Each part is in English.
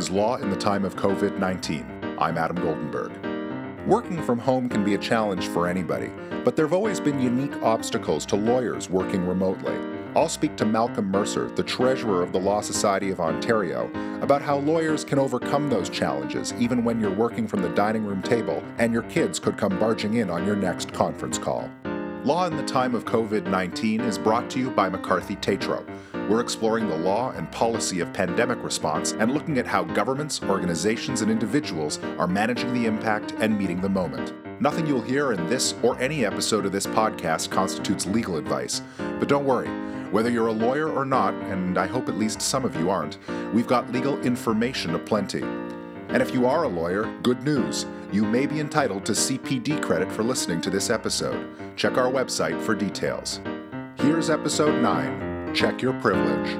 is Law in the Time of COVID 19. I'm Adam Goldenberg. Working from home can be a challenge for anybody, but there have always been unique obstacles to lawyers working remotely. I'll speak to Malcolm Mercer, the treasurer of the Law Society of Ontario, about how lawyers can overcome those challenges even when you're working from the dining room table and your kids could come barging in on your next conference call. Law in the Time of COVID 19 is brought to you by McCarthy Tétrault. We're exploring the law and policy of pandemic response and looking at how governments, organizations, and individuals are managing the impact and meeting the moment. Nothing you'll hear in this or any episode of this podcast constitutes legal advice, but don't worry. Whether you're a lawyer or not, and I hope at least some of you aren't, we've got legal information aplenty. And if you are a lawyer, good news. You may be entitled to CPD credit for listening to this episode. Check our website for details. Here's episode 9 Check Your Privilege.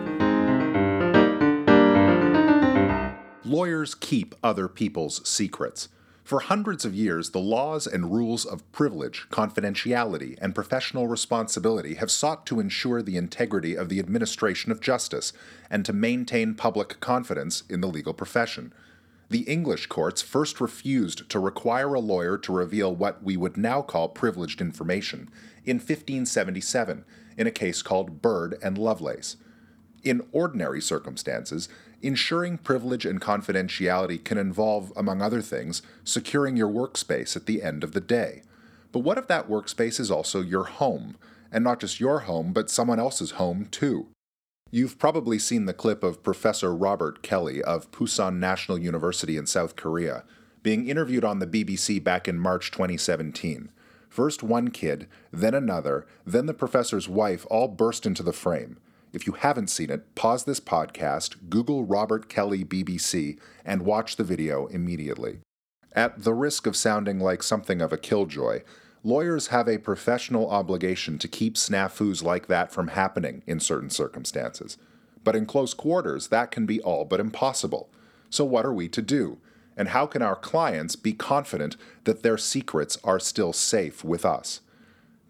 Lawyers keep other people's secrets. For hundreds of years, the laws and rules of privilege, confidentiality, and professional responsibility have sought to ensure the integrity of the administration of justice and to maintain public confidence in the legal profession. The English courts first refused to require a lawyer to reveal what we would now call privileged information in 1577 in a case called Berd and Lovelace. In ordinary circumstances, ensuring privilege and confidentiality can involve, among other things, securing your workspace at the end of the day. But what if that workspace is also your home? And not just your home, but someone else's home too. You've probably seen the clip of Professor Robert Kelly of Pusan National University in South Korea being interviewed on the BBC back in March 2017. First one kid, then another, then the professor's wife all burst into the frame. If you haven't seen it, pause this podcast, Google Robert Kelly BBC, and watch the video immediately. At the risk of sounding like something of a killjoy, lawyers have a professional obligation to keep snafus like that from happening in certain circumstances. But in close quarters, that can be all but impossible. So, what are we to do? And how can our clients be confident that their secrets are still safe with us?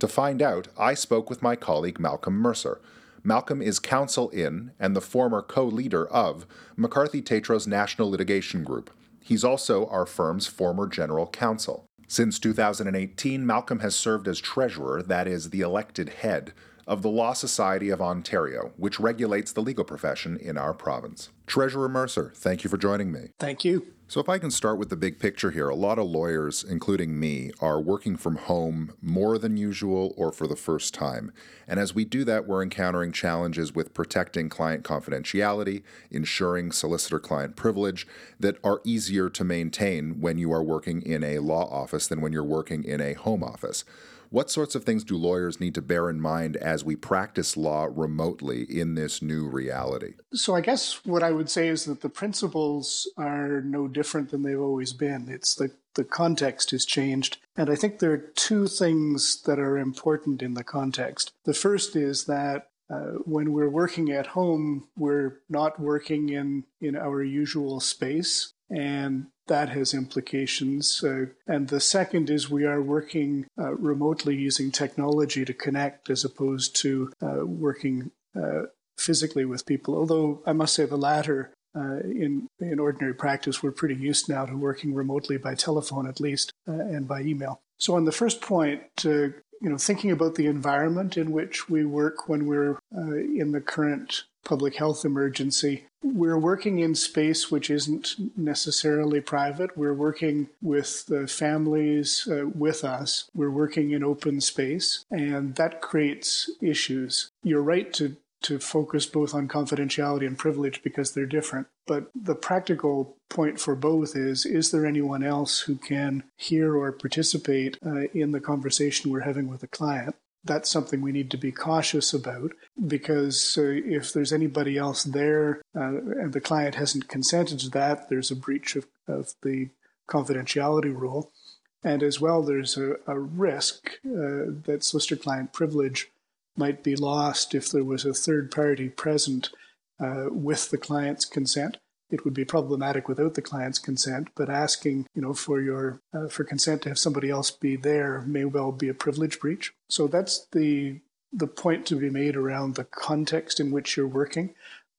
To find out, I spoke with my colleague Malcolm Mercer Malcolm is counsel in and the former co leader of McCarthy Tétrault's National Litigation Group. He's also our firm's former general counsel. Since 2018, Malcolm has served as treasurer, that is, the elected head, of the Law Society of Ontario, which regulates the legal profession in our province. Treasurer Mercer, thank you for joining me. Thank you. So, if I can start with the big picture here, a lot of lawyers, including me, are working from home more than usual or for the first time. And as we do that, we're encountering challenges with protecting client confidentiality, ensuring solicitor client privilege that are easier to maintain when you are working in a law office than when you're working in a home office. What sorts of things do lawyers need to bear in mind as we practice law remotely in this new reality? So, I guess what I would say is that the principles are no different than they've always been. It's the, the context has changed. And I think there are two things that are important in the context. The first is that uh, when we're working at home, we're not working in, in our usual space. And that has implications. Uh, and the second is we are working uh, remotely using technology to connect as opposed to uh, working uh, physically with people. Although I must say the latter. Uh, in in ordinary practice, we're pretty used now to working remotely by telephone, at least, uh, and by email. So, on the first point, you know, thinking about the environment in which we work when we're in the current public health emergency. We're working in space which isn't necessarily private. We're working with the families uh, with us. We're working in open space, and that creates issues. You're right to to focus both on confidentiality and privilege because they're different. But the practical point for both is is there anyone else who can hear or participate uh, in the conversation we're having with a client? That's something we need to be cautious about because uh, if there's anybody else there uh, and the client hasn't consented to that, there's a breach of, of the confidentiality rule. And as well, there's a, a risk uh, that solicitor client privilege might be lost if there was a third party present uh, with the client's consent it would be problematic without the client's consent, but asking, you know, for your uh, for consent to have somebody else be there may well be a privilege breach. So that's the the point to be made around the context in which you're working.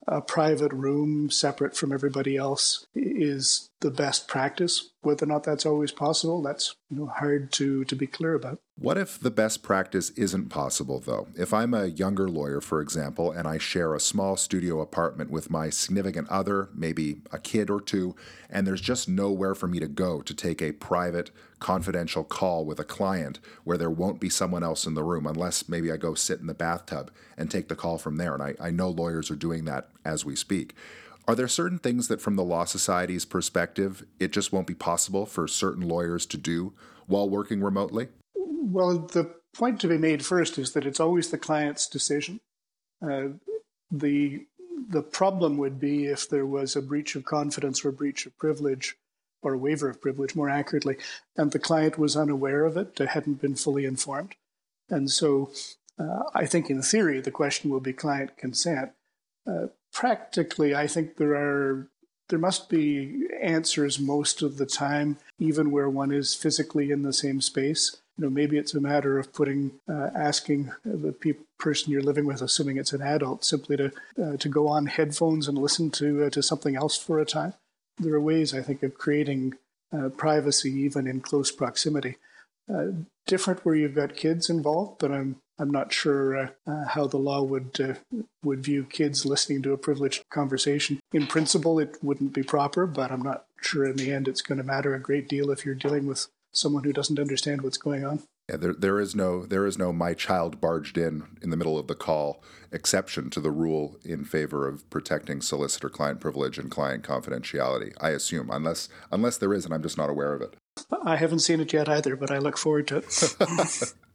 a private room separate from everybody else is the best practice. Whether or not that's always possible, that's you know, hard to, to be clear about. What if the best practice isn't possible, though? If I'm a younger lawyer, for example, and I share a small studio apartment with my significant other, maybe a kid or two, and there's just nowhere for me to go to take a private, confidential call with a client where there won't be someone else in the room, unless maybe I go sit in the bathtub and take the call from there. And I, I know lawyers are doing that as we speak. Are there certain things that, from the Law Society's perspective, it just won't be possible for certain lawyers to do while working remotely? Well, the point to be made first is that it's always the client's decision. Uh, the the problem would be if there was a breach of confidence or breach of privilege or a waiver of privilege, more accurately, and the client was unaware of it, hadn't been fully informed. And so uh, I think in theory the question will be client consent. Uh, practically, I think there are there must be answers most of the time, even where one is physically in the same space. You know, maybe it's a matter of putting, uh, asking the pe- person you're living with, assuming it's an adult, simply to uh, to go on headphones and listen to uh, to something else for a time. There are ways, I think, of creating uh, privacy even in close proximity. Uh, different where you've got kids involved, but I'm I'm not sure uh, uh, how the law would uh, would view kids listening to a privileged conversation. In principle, it wouldn't be proper, but I'm not sure in the end it's going to matter a great deal if you're dealing with someone who doesn't understand what's going on. Yeah, there, there is no there is no my child barged in in the middle of the call exception to the rule in favor of protecting solicitor client privilege and client confidentiality. I assume, unless unless there is, and I'm just not aware of it. I haven't seen it yet either, but I look forward to it.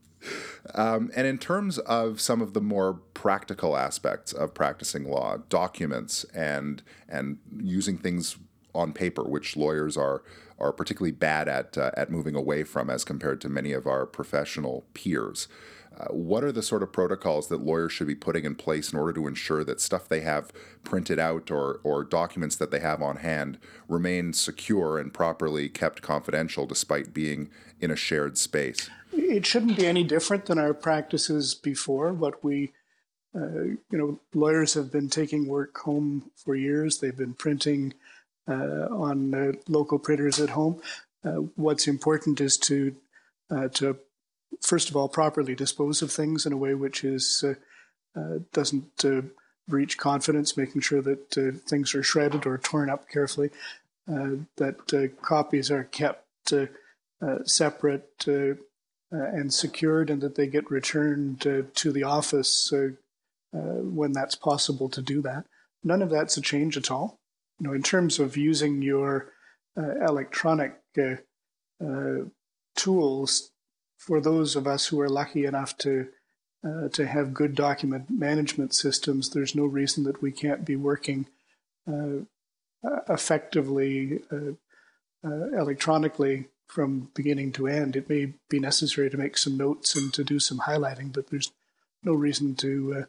Um, and in terms of some of the more practical aspects of practicing law, documents and and using things on paper, which lawyers are are particularly bad at uh, at moving away from as compared to many of our professional peers. Uh, what are the sort of protocols that lawyers should be putting in place in order to ensure that stuff they have printed out or, or documents that they have on hand remain secure and properly kept confidential despite being in a shared space? It shouldn't be any different than our practices before. What we, uh, you know, lawyers have been taking work home for years. They've been printing uh, on uh, local printers at home. Uh, what's important is to uh, to first of all properly dispose of things in a way which is uh, doesn't breach confidence, making sure that things are shredded or torn up carefully, that copies are kept separate and secured, and that they get returned uh, to the office uh, when that's possible to do that. None of that's a change at all. You know, in terms of using your electronic tools, for those of us who are lucky enough to uh, to have good document management systems, there's no reason that we can't be working uh, effectively uh, electronically from beginning to end. It may be necessary to make some notes and to do some highlighting, but there's no reason to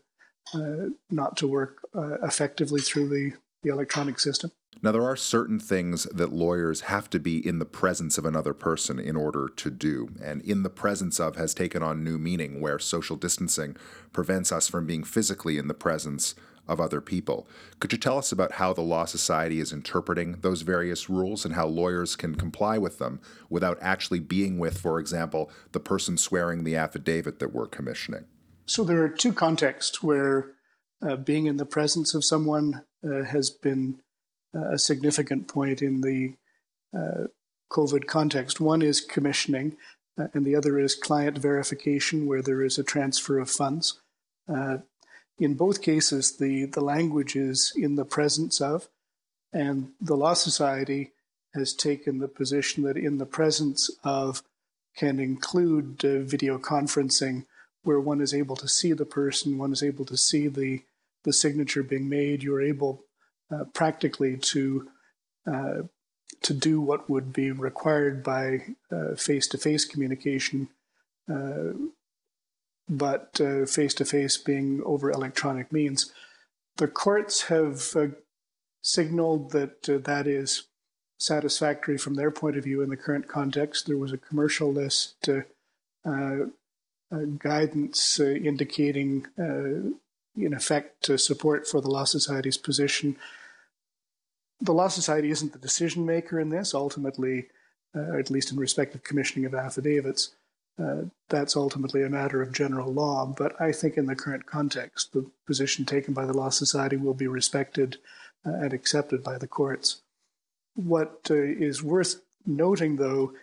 uh, uh, not to work uh, effectively through the, the electronic system. Now, there are certain things that lawyers have to be in the presence of another person in order to do. And in the presence of has taken on new meaning, where social distancing prevents us from being physically in the presence of other people. Could you tell us about how the Law Society is interpreting those various rules and how lawyers can comply with them without actually being with, for example, the person swearing the affidavit that we're commissioning? So there are two contexts where uh, being in the presence of someone uh, has been uh, a significant point in the uh, COVID context. One is commissioning, uh, and the other is client verification, where there is a transfer of funds. In both cases, the, the language is in the presence of, and the Law Society has taken the position that in the presence of can include uh, video conferencing where one is able to see the person, one is able to see the, the signature being made, you're able uh, practically to uh, to do what would be required by face to face communication uh, but face to face being over electronic means. The courts have uh, signaled that uh, that is satisfactory from their point of view in the current context. There was a commercial list uh, guidance indicating in effect, support for the Law Society's position. The Law Society isn't the decision maker in this. Ultimately, uh, at least in respect of commissioning of affidavits, uh, that's ultimately a matter of general law. But I think in the current context, the position taken by the Law Society will be respected uh, and accepted by the courts. What uh, is worth noting, though,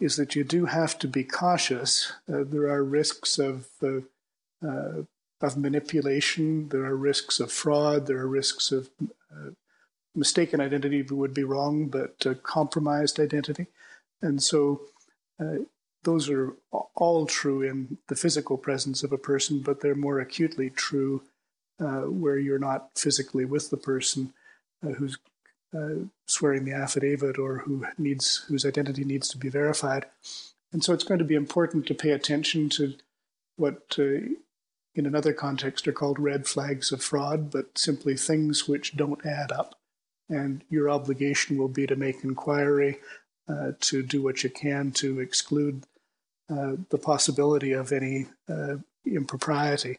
is that you do have to be cautious. Uh, there are risks of uh, uh, of manipulation. There are risks of fraud. There are risks of mistaken identity would be wrong, but compromised identity, and so those are all true in the physical presence of a person, but they're more acutely true uh, where you're not physically with the person uh, who's uh, swearing the affidavit or who needs whose identity needs to be verified. And so it's going to be important to pay attention to what, uh, in another context, are called red flags of fraud, but simply things which don't add up. And your obligation will be to make inquiry uh, to do what you can to exclude uh, the possibility of any uh, impropriety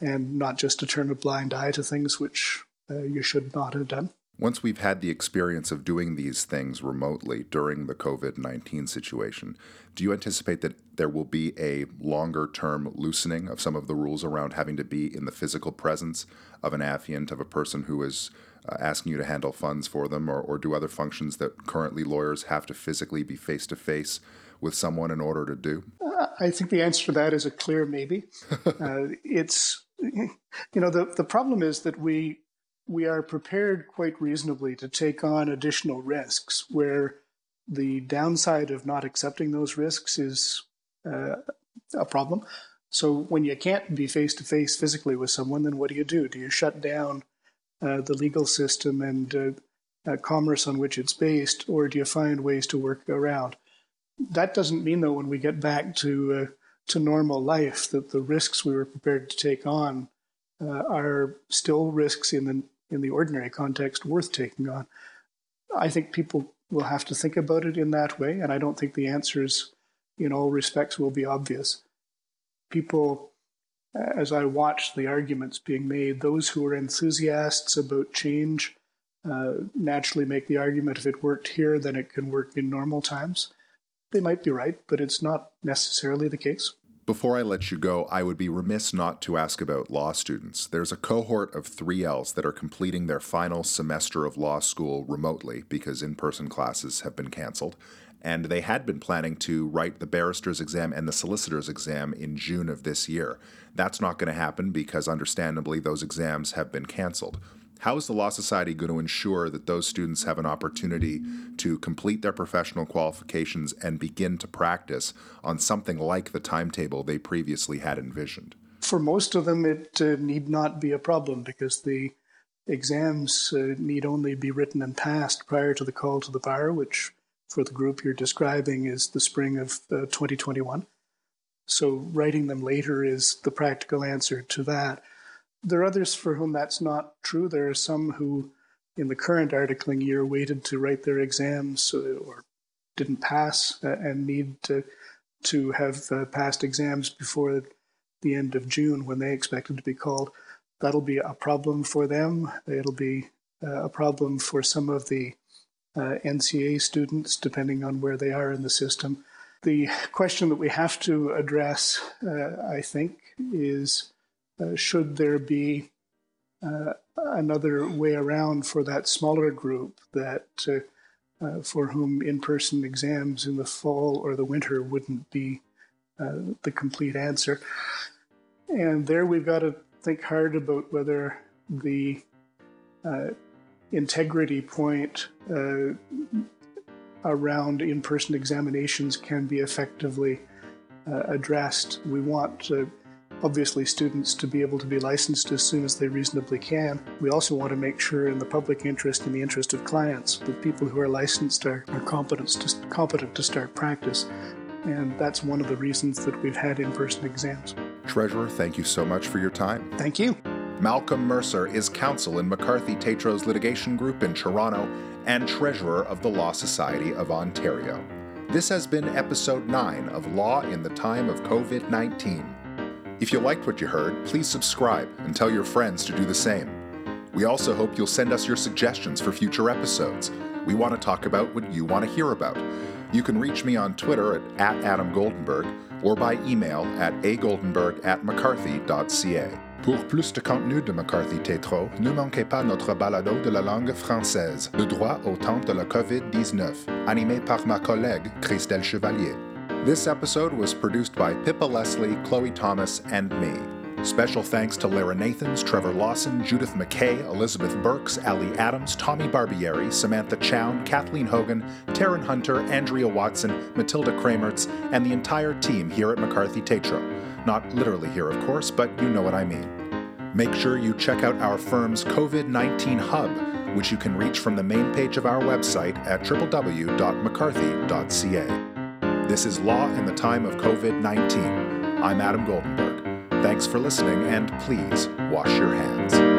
and not just to turn a blind eye to things which uh, you should not have done. Once we've had the experience of doing these things remotely during the COVID 19 situation, do you anticipate that there will be a longer term loosening of some of the rules around having to be in the physical presence of an affiant, of a person who is uh, asking you to handle funds for them or, or do other functions that currently lawyers have to physically be face to face with someone in order to do? Uh, I think the answer to that is a clear maybe. uh, it's, you know, the, the problem is that we, we are prepared quite reasonably to take on additional risks where the downside of not accepting those risks is uh, a problem. So when you can't be face to face physically with someone, then what do you do? Do you shut down the legal system and uh, uh, commerce on which it's based, or do you find ways to work around? That doesn't mean, though, when we get back to uh, to normal life, that the risks we were prepared to take on uh, are still risks in the in the ordinary context worth taking on. I think people will have to think about it in that way, and I don't think the answers, in all respects, will be obvious. People as I watched the arguments being made, those who are enthusiasts about change uh, naturally make the argument if it worked here, then it can work in normal times. They might be right, but it's not necessarily the case. Before I let you go, I would be remiss not to ask about law students. There's a cohort of 3Ls that are completing their final semester of law school remotely because in person classes have been canceled and they had been planning to write the barrister's exam and the solicitor's exam in June of this year. That's not going to happen because, understandably, those exams have been canceled. How is the Law Society going to ensure that those students have an opportunity to complete their professional qualifications and begin to practice on something like the timetable they previously had envisioned? For most of them, it uh, need not be a problem because the exams uh, need only be written and passed prior to the call to the bar, which for the group you're describing is the spring of uh, 2021. So writing them later is the practical answer to that. There are others for whom that's not true. There are some who, in the current articling year, waited to write their exams uh, or didn't pass uh, and need to to have uh, passed exams before the end of June when they expected to be called. That'll be a problem for them. It'll be uh, a problem for some of the uh, NCA students, depending on where they are in the system. The question that we have to address, uh, I think, is uh, should there be uh, another way around for that smaller group that uh, uh, for whom in-person exams in the fall or the winter wouldn't be the complete answer. And there we've got to think hard about whether the integrity point uh, around in person examinations can be effectively uh, addressed. We want uh, obviously students to be able to be licensed as soon as they reasonably can. We also want to make sure, in the public interest, in the interest of clients, that people who are licensed are, are competent, to, competent to start practice. And that's one of the reasons that we've had in person exams. Treasurer, thank you so much for your time. Thank you. Malcolm Mercer is counsel in McCarthy Tétrault's litigation group in Toronto and treasurer of the Law Society of Ontario. This has been episode 9 of Law in the Time of COVID 19. If you liked what you heard, please subscribe and tell your friends to do the same. We also hope you'll send us your suggestions for future episodes. We want to talk about what you want to hear about. You can reach me on Twitter at, at Adam Goldenberg or by email at agoldenberg at mccarthy.ca. Pour plus de contenu de McCarthy Tétro, ne manquez pas notre balado de la langue française, Le droit au temps de la COVID-19, animé par ma collègue Christelle Chevalier. This episode was produced by Pippa Leslie, Chloe Thomas, and me. Special thanks to Lara Nathans, Trevor Lawson, Judith McKay, Elizabeth Burks, Ali Adams, Tommy Barbieri, Samantha Chown, Kathleen Hogan, Taryn Hunter, Andrea Watson, Matilda Kramertz, and the entire team here at McCarthy Tétrault. Not literally here, of course, but you know what I mean. Make sure you check out our firm's COVID 19 hub, which you can reach from the main page of our website at www.mccarthy.ca. This is Law in the Time of COVID 19. I'm Adam Goldenberg. Thanks for listening, and please wash your hands.